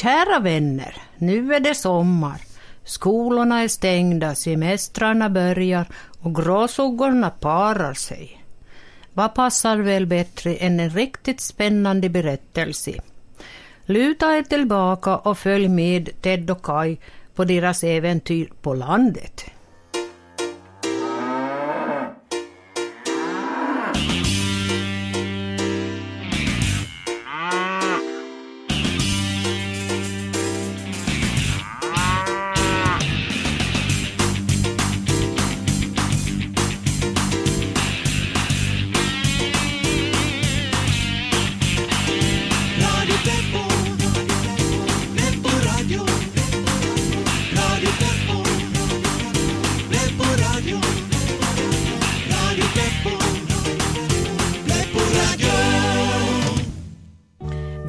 Kära vänner, nu är det sommar. Skolorna är stängda, semestrarna börjar och gråsuggorna parar sig. Vad passar väl bättre än en riktigt spännande berättelse? Luta er tillbaka och följ med Ted och Kai på deras äventyr på landet.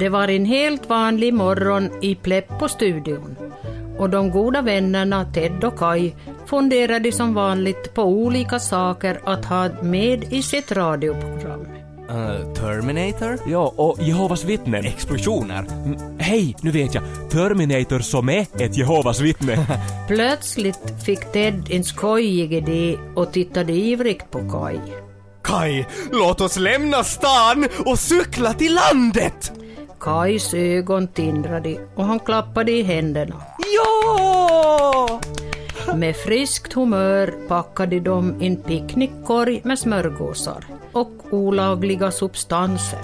Det var en helt vanlig morgon i Pleppo-studion och de goda vännerna Ted och Kai funderade som vanligt på olika saker att ha med i sitt radioprogram. Uh, Terminator? Ja, och Jehovas vittnen. Explosioner? Mm, Hej, nu vet jag. Terminator som är ett Jehovas vittne. Plötsligt fick Ted en skojig idé och tittade ivrigt på Kai. Kai, låt oss lämna stan och cykla till landet! Kais ögon tindrade och han klappade i händerna. Ja! Med friskt humör packade de en picknickkorg med smörgåsar och olagliga substanser.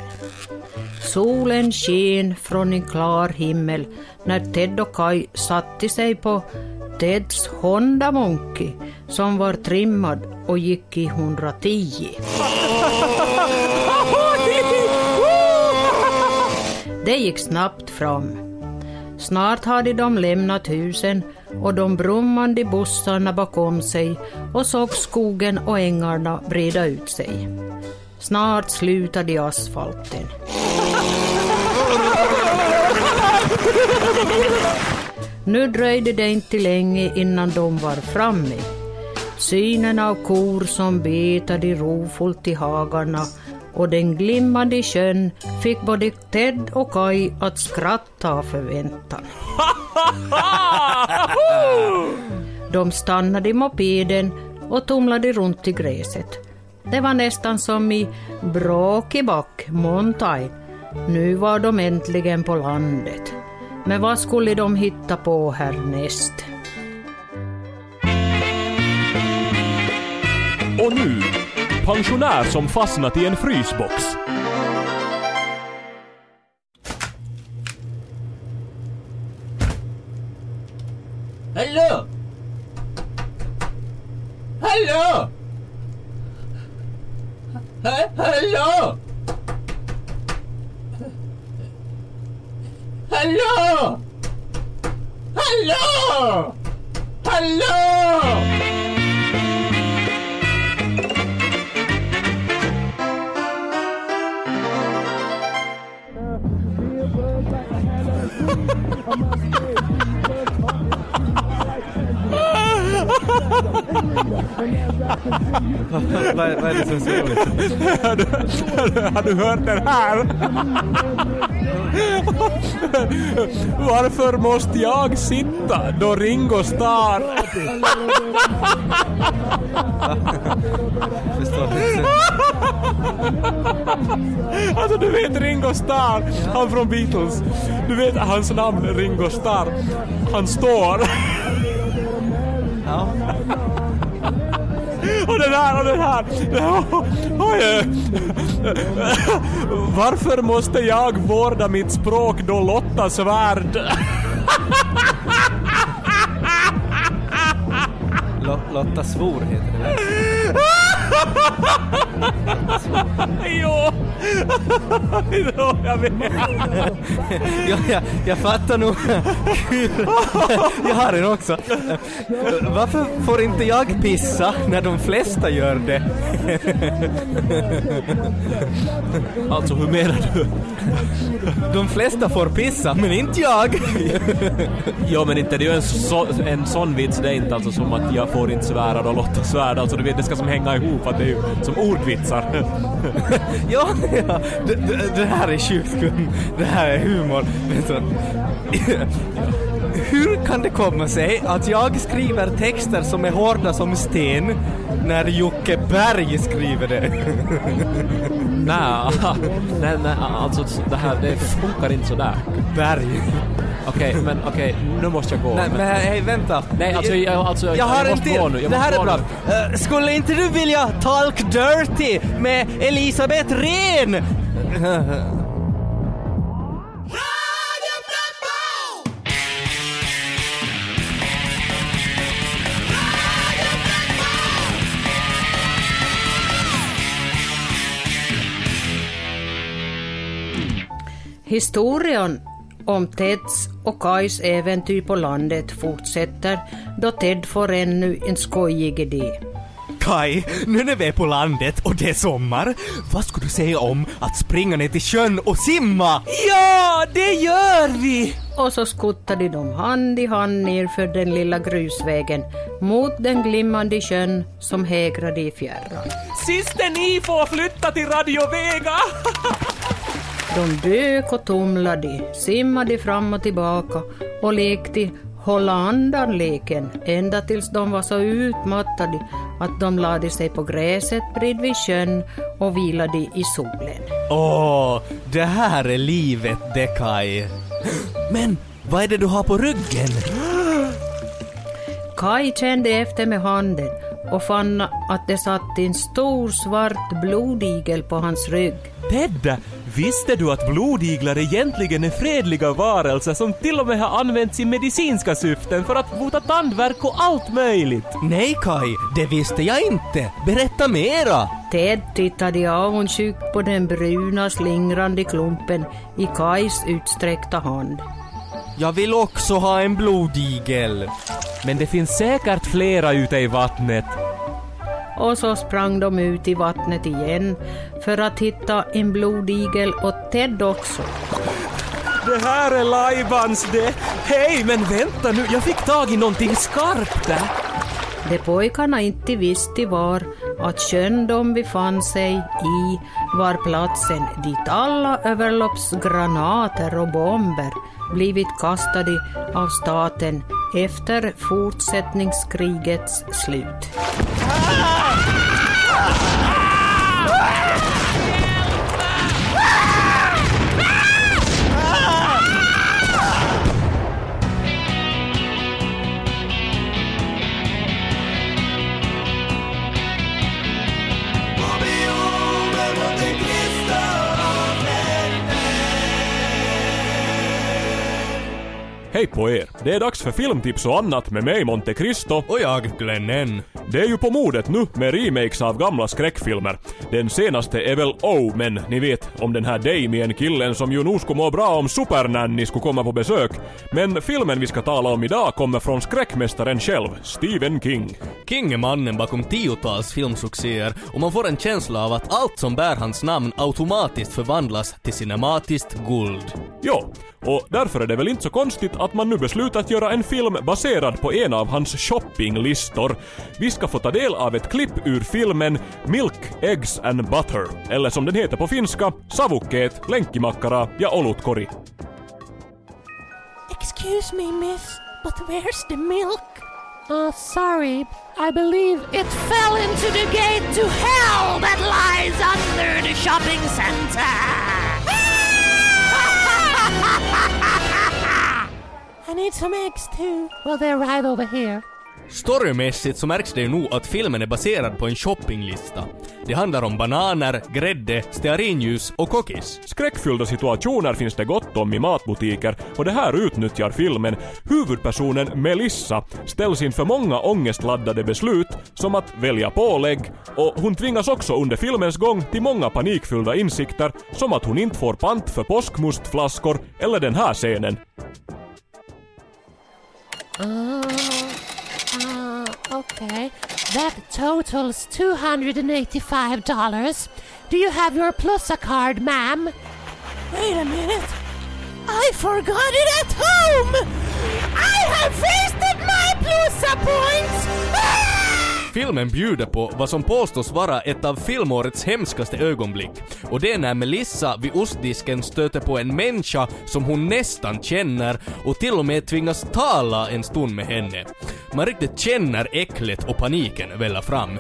Solen sken från en klar himmel när Ted och Kai satte sig på Teds Honda Monkey som var trimmad och gick i 110. Det gick snabbt fram. Snart hade de lämnat husen och de brummande bussarna bakom sig och såg skogen och ängarna breda ut sig. Snart slutade asfalten. Nu dröjde det inte länge innan de var framme. Synen av kor som betade rofullt i hagarna och den glimmande sjön fick både Ted och Kai att skratta av förväntan. De stannade i mopeden och tumlade runt i gräset. Det var nästan som i Bråkiback Mountain. Nu var de äntligen på landet. Men vad skulle de hitta på härnäst? Och nu, pensionär som fastnat i en frysbox. Hallå! Hallå! Ha- hallå! Hallå! Hallå! Hallå! Vad, vad är det som är så roligt? Har du hört den här? Varför måste jag sitta då Ringo Starr... Förstår inte. Alltså du vet Ringo Starr, han från Beatles. Du vet hans namn Ringo Starr. Han står. Ja. Och den här och den här. Oj. Varför måste jag vårda mitt språk då Lotta svärd? Lo- Lotta svor heter det väl? Jo. jo, jag jag, jag fattar nog. Kul. Jag har en också. Varför får inte jag pissa när de flesta gör det? Alltså hur menar du? De flesta får pissa, men inte jag. Jo men inte, det är ju en, så, en sån vits, det är inte alltså som att jag får inte svära då Lotta svärd. Alltså du vet, det ska som hänga ihop, att det är ju som ordvitsar. Ja, Ja, det, det, det här är sjukt skum. Det här är humor. Hur kan det komma sig att jag skriver texter som är hårda som sten när Jocke Berg skriver det? Nej, nej, nej, alltså det här, det funkar inte sådär. Berg. Okej, men okej, nu måste jag gå. Nej men hej vänta. Nej, alltså, jag, alltså, Jag har en måste till. gå nu. Jag det här är bra. nu. Eh, skulle inte du vilja talk dirty med Elisabeth Rehn? Historien om Teds och Kajs äventyr på landet fortsätter då Ted får ännu en skojig idé. Kai, nu när vi är på landet och det är sommar, vad skulle du säga om att springa ner till sjön och simma? Ja, det gör vi! Och så skuttade de hand i hand ner för den lilla grusvägen mot den glimmande sjön som hägrade i fjärran. Siste ni får flytta till Radio Vega! De dök och tumlade, simmade fram och tillbaka och lekte hålla andan-leken ända tills de var så utmattade att de lade sig på gräset bredvid sjön och vilade i solen. Åh, det här är livet det Kai. Men, vad är det du har på ryggen? Kai kände efter med handen och fann att det satt en stor svart blodigel på hans rygg. Ted, visste du att blodiglar egentligen är fredliga varelser som till och med har använts i medicinska syften för att bota tandvärk och allt möjligt? Nej Kai, det visste jag inte. Berätta mera! Ted tittade avundsjukt på den bruna slingrande klumpen i Kais utsträckta hand. Jag vill också ha en blodigel. Men det finns säkert flera ute i vattnet. Och så sprang de ut i vattnet igen för att hitta en blodigel och Ted också. Det här är lajbans det. Hej, men vänta nu, jag fick tag i någonting skarpt där. Det pojkarna inte visste var att sjön de befann sig i var platsen dit alla överloppsgranater och bomber blivit kastade av staten efter fortsättningskrigets slut. Ah! Hej på er! Det är dags för filmtips och annat med mig Monte Cristo. Och jag Glennen. Det är ju på modet nu med remakes av gamla skräckfilmer. Den senaste är väl Oh, men ni vet om den här Damien-killen som ju nog skulle må bra om Supernanny skulle komma på besök. Men filmen vi ska tala om idag kommer från skräckmästaren själv, Stephen King. King är mannen bakom tiotals filmsuccéer och man får en känsla av att allt som bär hans namn automatiskt förvandlas till cinematiskt guld. Jo, och därför är det väl inte så konstigt att man nu beslutat göra en film baserad på en av hans shoppinglistor. Vi ska få ta del av ett klipp ur filmen Milk, Eggs and Butter, eller som den heter på finska, Savukkeet, Lenkkimakkara ja olutkori. Excuse me, miss, but where's the milk? Uh, sorry, I believe it fell into the gate to hell that lies under the shopping center. I need some eggs too. Well, they're right over here. Storymässigt så märks det ju nog att filmen är baserad på en shoppinglista. Det handlar om bananer, grädde, stearinljus och kokis. Skräckfyllda situationer finns det gott om i matbutiker och det här utnyttjar filmen. Huvudpersonen Melissa ställs inför många ångestladdade beslut som att välja pålägg och hon tvingas också under filmens gång till många panikfyllda insikter som att hon inte får pant för påskmustflaskor eller den här scenen. Uh, uh, okay. That totals $285. Do you have your Plusa card, ma'am? Wait a minute. I forgot it at home! I have wasted my Plusa points! Ah! Filmen bjuder på vad som påstås vara ett av filmårets hemskaste ögonblick. Och det är när Melissa vid ostdisken stöter på en människa som hon nästan känner och till och med tvingas tala en stund med henne. Man riktigt känner äcklet och paniken välla fram.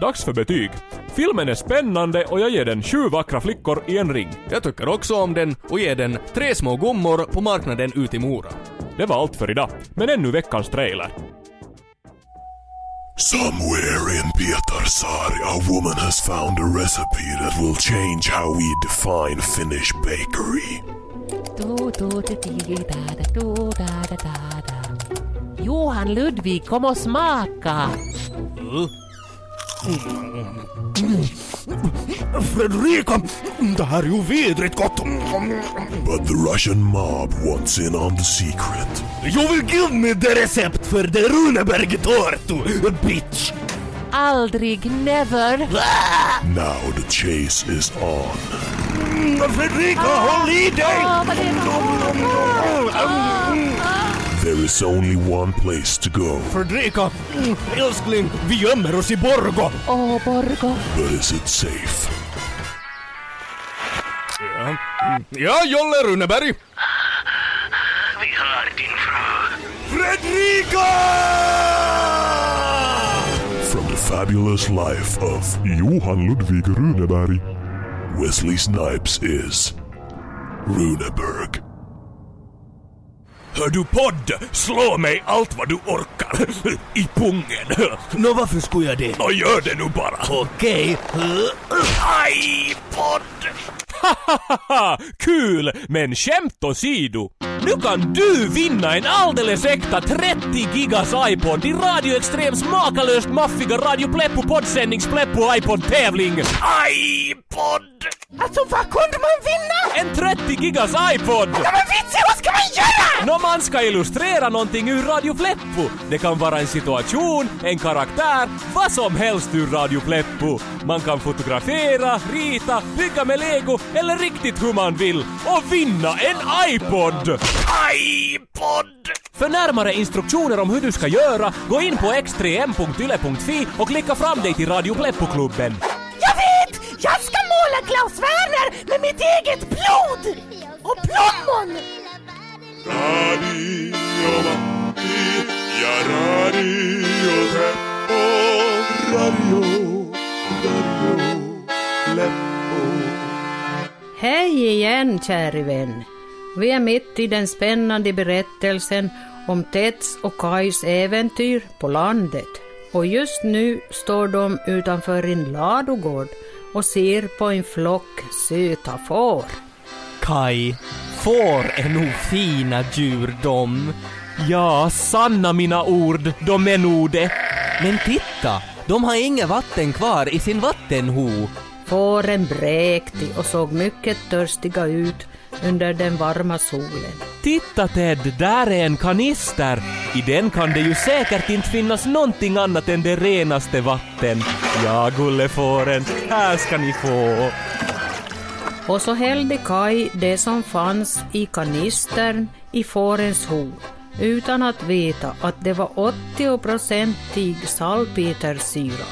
Dags för betyg. Filmen är spännande och jag ger den sju vackra flickor i en ring. Jag tycker också om den och ger den tre små gummor på marknaden ute i Mora. Det var allt för idag. Men ännu veckans trailer. Somewhere in Pietarsaari, a woman has found a recipe that will change how we define Finnish bakery. Johan Ludvig, kom och smaka! Fredrika, det här är ju vidrigt. But the Russian mob wants in on the secret. You will give me the recept for the Runeberg tortu, bitch! Aldrig, never! Now the chase is on. Mm, Fredrika, håll i dig! Is only one place to go, Fredrika, älskling, vi gömmer oss i Borgo. Åh, Borgo. but is it safe? Ja, Jolle Runeberg! Vi hör din fru. Fredrika! From the fabulous life of Johan Ludvig Runeberg, Wesley Snipes is Runeberg. Hör du podd? Slå mig allt vad du orkar. I pungen. Nå, varför skulle jag det? Nå, gör det nu bara. Okej. Aj, podd! Haha, kul! Men skämt åsido. Nu kan du vinna en alldeles äkta 30 gigas iPod i Radio Extrems makalöst maffiga Radio Pleppo poddsändnings Pleppo iPod-tävling. Aj, podd! Alltså, vad kunde man vinna? En 30 gigas iPod! Ja, men vitsen, vad ska man göra? Nå, man ska illustrera någonting ur Radio Pleppo. Det kan vara en situation, en karaktär, vad som helst ur Radio Pleppo. Man kan fotografera, rita, bygga med lego eller riktigt hur man vill och vinna en iPod! Aj, podd! För närmare instruktioner om hur du ska göra, gå in på x3m.yle.fi och klicka fram dig till Radio Pleppo-klubben. Jag vet! Jag ska måla Klaus Werner med mitt eget blod! Och plommon! Radio Matti ja Radio Pleppo, Radio, Radio Pleppo. Hej igen, käre vän. Vi är mitt i den spännande berättelsen om Teds och Kajs äventyr på landet. Och just nu står de utanför en ladugård och ser på en flock söta får. Kaj, får är nog fina djur de. Ja, sanna mina ord, de är nog det. Men titta, de har inget vatten kvar i sin vattenho. Fåren bräkte och såg mycket törstiga ut under den varma solen. Titta Ted, där är en kanister. I den kan det ju säkert inte finnas någonting annat än det renaste vatten. Ja, gullefåren, här ska ni få. Och så hällde Kai det som fanns i kanistern i fårens ho utan att veta att det var 80-procentig salpetersyra.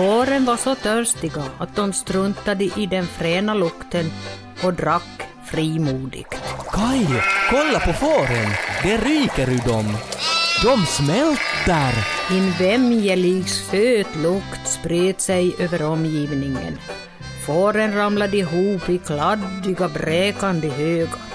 Fåren var så törstiga att de struntade i den fräna lukten och drack frimodigt. Kai, kolla på fåren. Det ryker ur dem. De smälter. En vämjelig söt lukt spred sig över omgivningen. Fåren ramlade ihop i kladdiga, bräkande högar.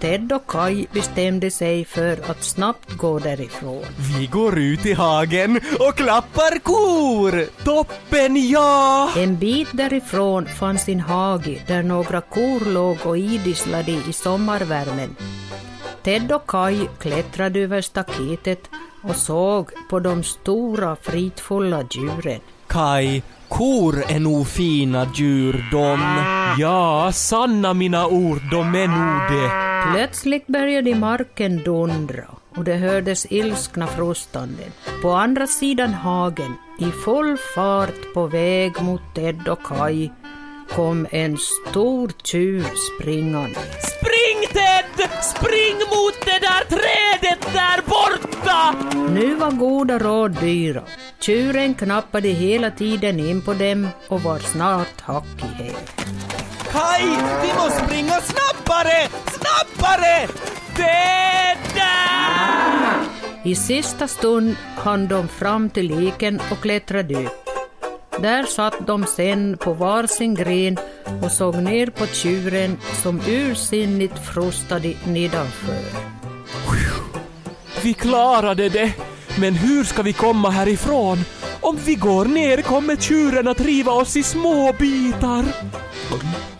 Ted och Kai bestämde sig för att snabbt gå därifrån. Vi går ut i hagen och klappar kor! Toppen ja! En bit därifrån fanns en hage där några kor låg och idisslade i sommarvärmen. Ted och Kai klättrade över staketet och såg på de stora fridfulla djuren. Kai, kor är nog fina djur de. Ja, sanna mina ord, de är nog det. Plötsligt började marken dundra och det hördes ilskna frustanden. På andra sidan hagen, i full fart på väg mot Ted och Kai, kom en stor tjur springande. Spring Ted! Spring mot det där trädet där borta! Nu var goda råd dyra. Tjuren knappade hela tiden in på dem och var snart hack i häl. Kaj, vi måste springa snabbare! Snabbare! Döda! I sista stund hann de fram till liken och klättrade upp. Där satt de sen på varsin gren och såg ner på tjuren som ursinnigt frustade nedanför. Vi klarade det! Men hur ska vi komma härifrån? Om vi går ner kommer tjuren att riva oss i små bitar.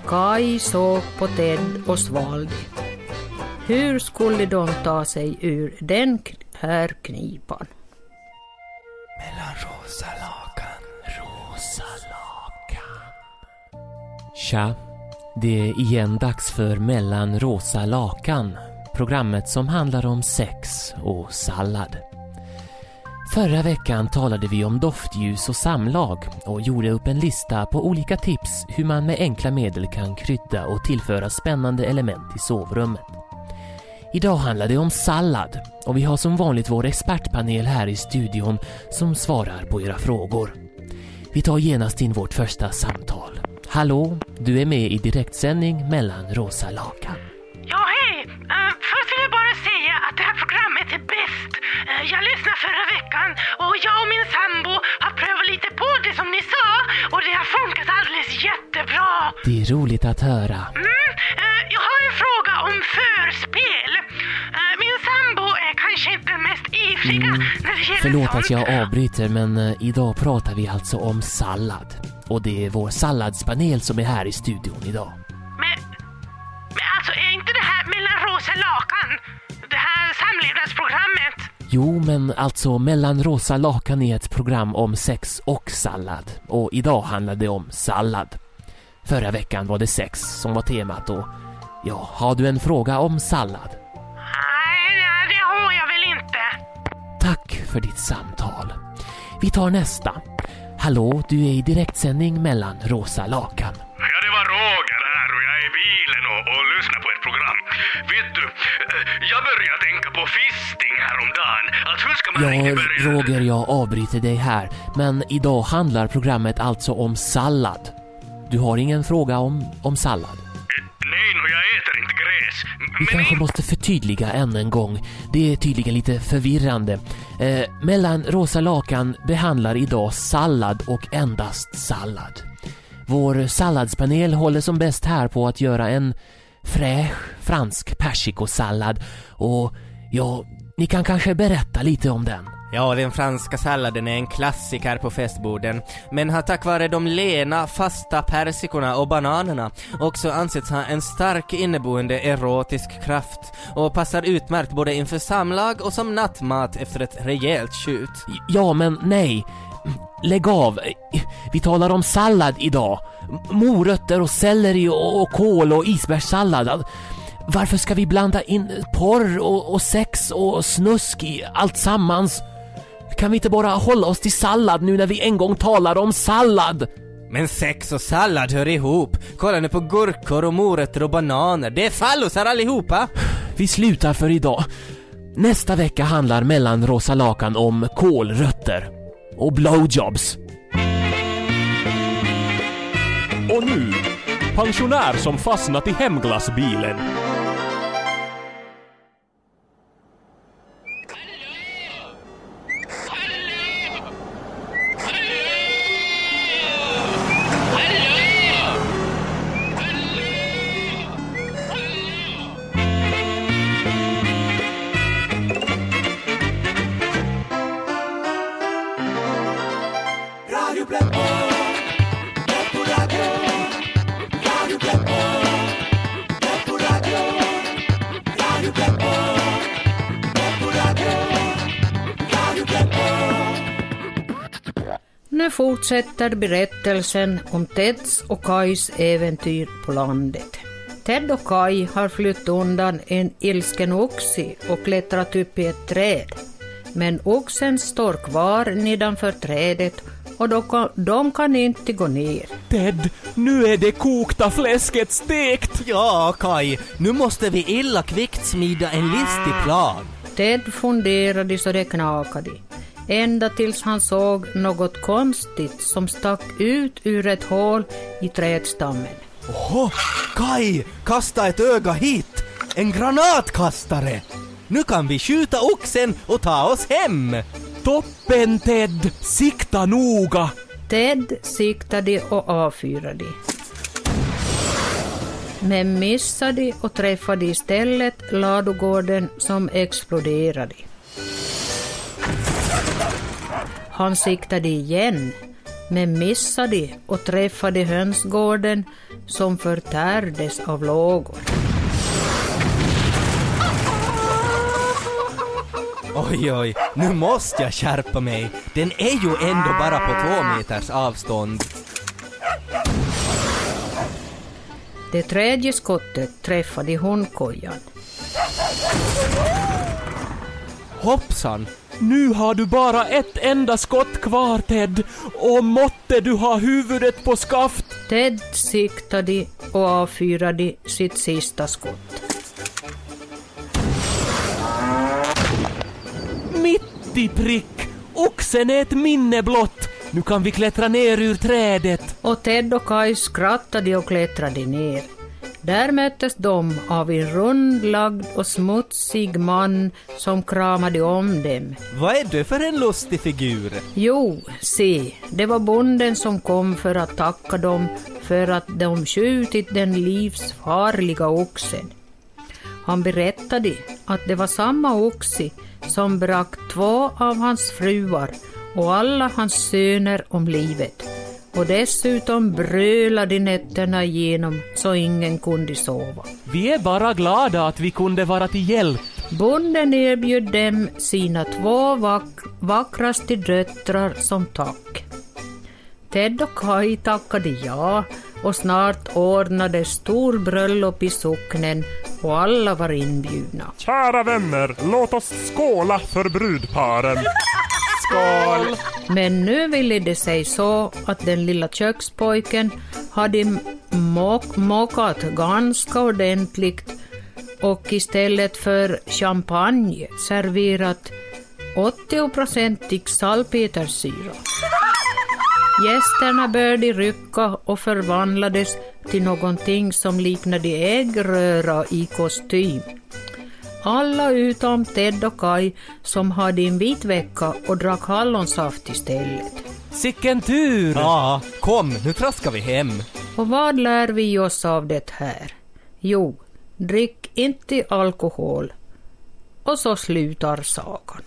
Kai såg på Ted och svalde. Hur skulle de ta sig ur den här knipan? Mellan rosa lakan, rosa lakan. Tja, det är igen dags för Mellan rosa lakan. Programmet som handlar om sex och sallad. Förra veckan talade vi om doftljus och samlag och gjorde upp en lista på olika tips hur man med enkla medel kan krydda och tillföra spännande element i sovrummet. Idag handlar det om sallad och vi har som vanligt vår expertpanel här i studion som svarar på era frågor. Vi tar genast in vårt första samtal. Hallå, du är med i direktsändning mellan Rosa Lakan. Det är roligt att höra. Mm, eh, jag har en fråga om förspel. Eh, min sambo är kanske inte den mest ivriga när det gäller Förlåt sånt. att jag avbryter men eh, idag pratar vi alltså om sallad. Och det är vår salladspanel som är här i studion idag. Men, men alltså är inte det här mellan rosa lakan? Det här samlevnadsprogrammet? Jo, men alltså Mellan rosa lakan är ett program om sex och sallad. Och idag handlar det om sallad. Förra veckan var det sex som var temat och ja, har du en fråga om sallad? Nej, nej, det har jag väl inte. Tack för ditt samtal. Vi tar nästa. Hallå, du är i direktsändning mellan rosa lakan. Ja, det var Roger här och jag är i bilen och, och lyssnar på ett program. Vet du, eh, jag började tänka på fisting häromdagen. Att hur ska man Ja, riktigt börja... Roger, jag avbryter dig här. Men idag handlar programmet alltså om sallad. Du har ingen fråga om, om sallad? Nej, no, jag äter inte gräs. Vi kanske måste förtydliga än en gång. Det är tydligen lite förvirrande. Eh, mellan rosa lakan behandlar idag sallad och endast sallad. Vår salladspanel håller som bäst här på att göra en fräsch fransk persikosallad och ja, ni kan kanske berätta lite om den. Ja, den franska salladen är en klassiker på festborden, men har tack vare de lena, fasta persikorna och bananerna också ansetts ha en stark inneboende erotisk kraft och passar utmärkt både inför samlag och som nattmat efter ett rejält skjut. Ja, men nej. Lägg av. Vi talar om sallad idag. Morötter och selleri och, och kål och isbergssallad. Varför ska vi blanda in porr och, och sex och snusk i allt sammans? Kan vi inte bara hålla oss till sallad nu när vi en gång talar om sallad? Men sex och sallad hör ihop. Kolla nu på gurkor och morötter och bananer. Det är fallosar allihopa! Vi slutar för idag. Nästa vecka handlar mellan rosa lakan om kålrötter och blowjobs. Och nu, pensionär som fastnat i hemglassbilen. Nu fortsätter berättelsen om Teds och Kajs äventyr på landet. Ted och Kaj har flytt undan en ilsken oxe och klättrat upp i ett träd. Men oxen står kvar nedanför trädet och de kan, de kan inte gå ner. Ted, nu är det kokta fläsket stekt! Ja, Kai, nu måste vi illa kvickt smida en listig plan. Ted funderade så det knakade. Ända tills han såg något konstigt som stack ut ur ett hål i trädstammen. Oho, Kai, kasta ett öga hit! En granatkastare! Nu kan vi skjuta oxen och ta oss hem! Toppen Ted! Sikta noga! Ted siktade och avfyrade. Men missade och träffade istället ladugården som exploderade. Han siktade igen, men missade och träffade hönsgården som förtärdes av lågor. Oj, oj, nu måste jag skärpa mig. Den är ju ändå bara på två meters avstånd. Det tredje skottet träffade hundkojan. Hoppsan! Nu har du bara ett enda skott kvar Ted och måtte du ha huvudet på skaft! Ted siktade och avfyrade sitt sista skott. Mitt i prick! Oxen är ett minne blott! Nu kan vi klättra ner ur trädet. Och Ted och Kai skrattade och klättrade ner. Där möttes de av en rundlagd och smutsig man som kramade om dem. Vad är du för en lustig figur? Jo, se, det var bonden som kom för att tacka dem för att de skjutit den livsfarliga oxen. Han berättade att det var samma oxe som bragt två av hans fruar och alla hans söner om livet och dessutom brölade nätterna igenom så ingen kunde sova. Vi är bara glada att vi kunde vara till hjälp. Bonden erbjöd dem sina två vack vackraste döttrar som tack. Ted och Kai tackade ja och snart ordnades stor bröllop i socknen och alla var inbjudna. Kära vänner, låt oss skåla för brudparen. Skål! Men nu ville det sig så att den lilla kökspojken hade mock, mockat ganska ordentligt och istället för champagne serverat 80-procentig salpetersyra. Gästerna började rycka och förvandlades till någonting som liknade äggröra i kostym. Alla utom Ted och Kai som hade en vit vecka och drack hallonsaft istället. Sicken tur! Ja, kom, nu traskar vi hem. Och vad lär vi oss av det här? Jo, drick inte alkohol. Och så slutar sagan.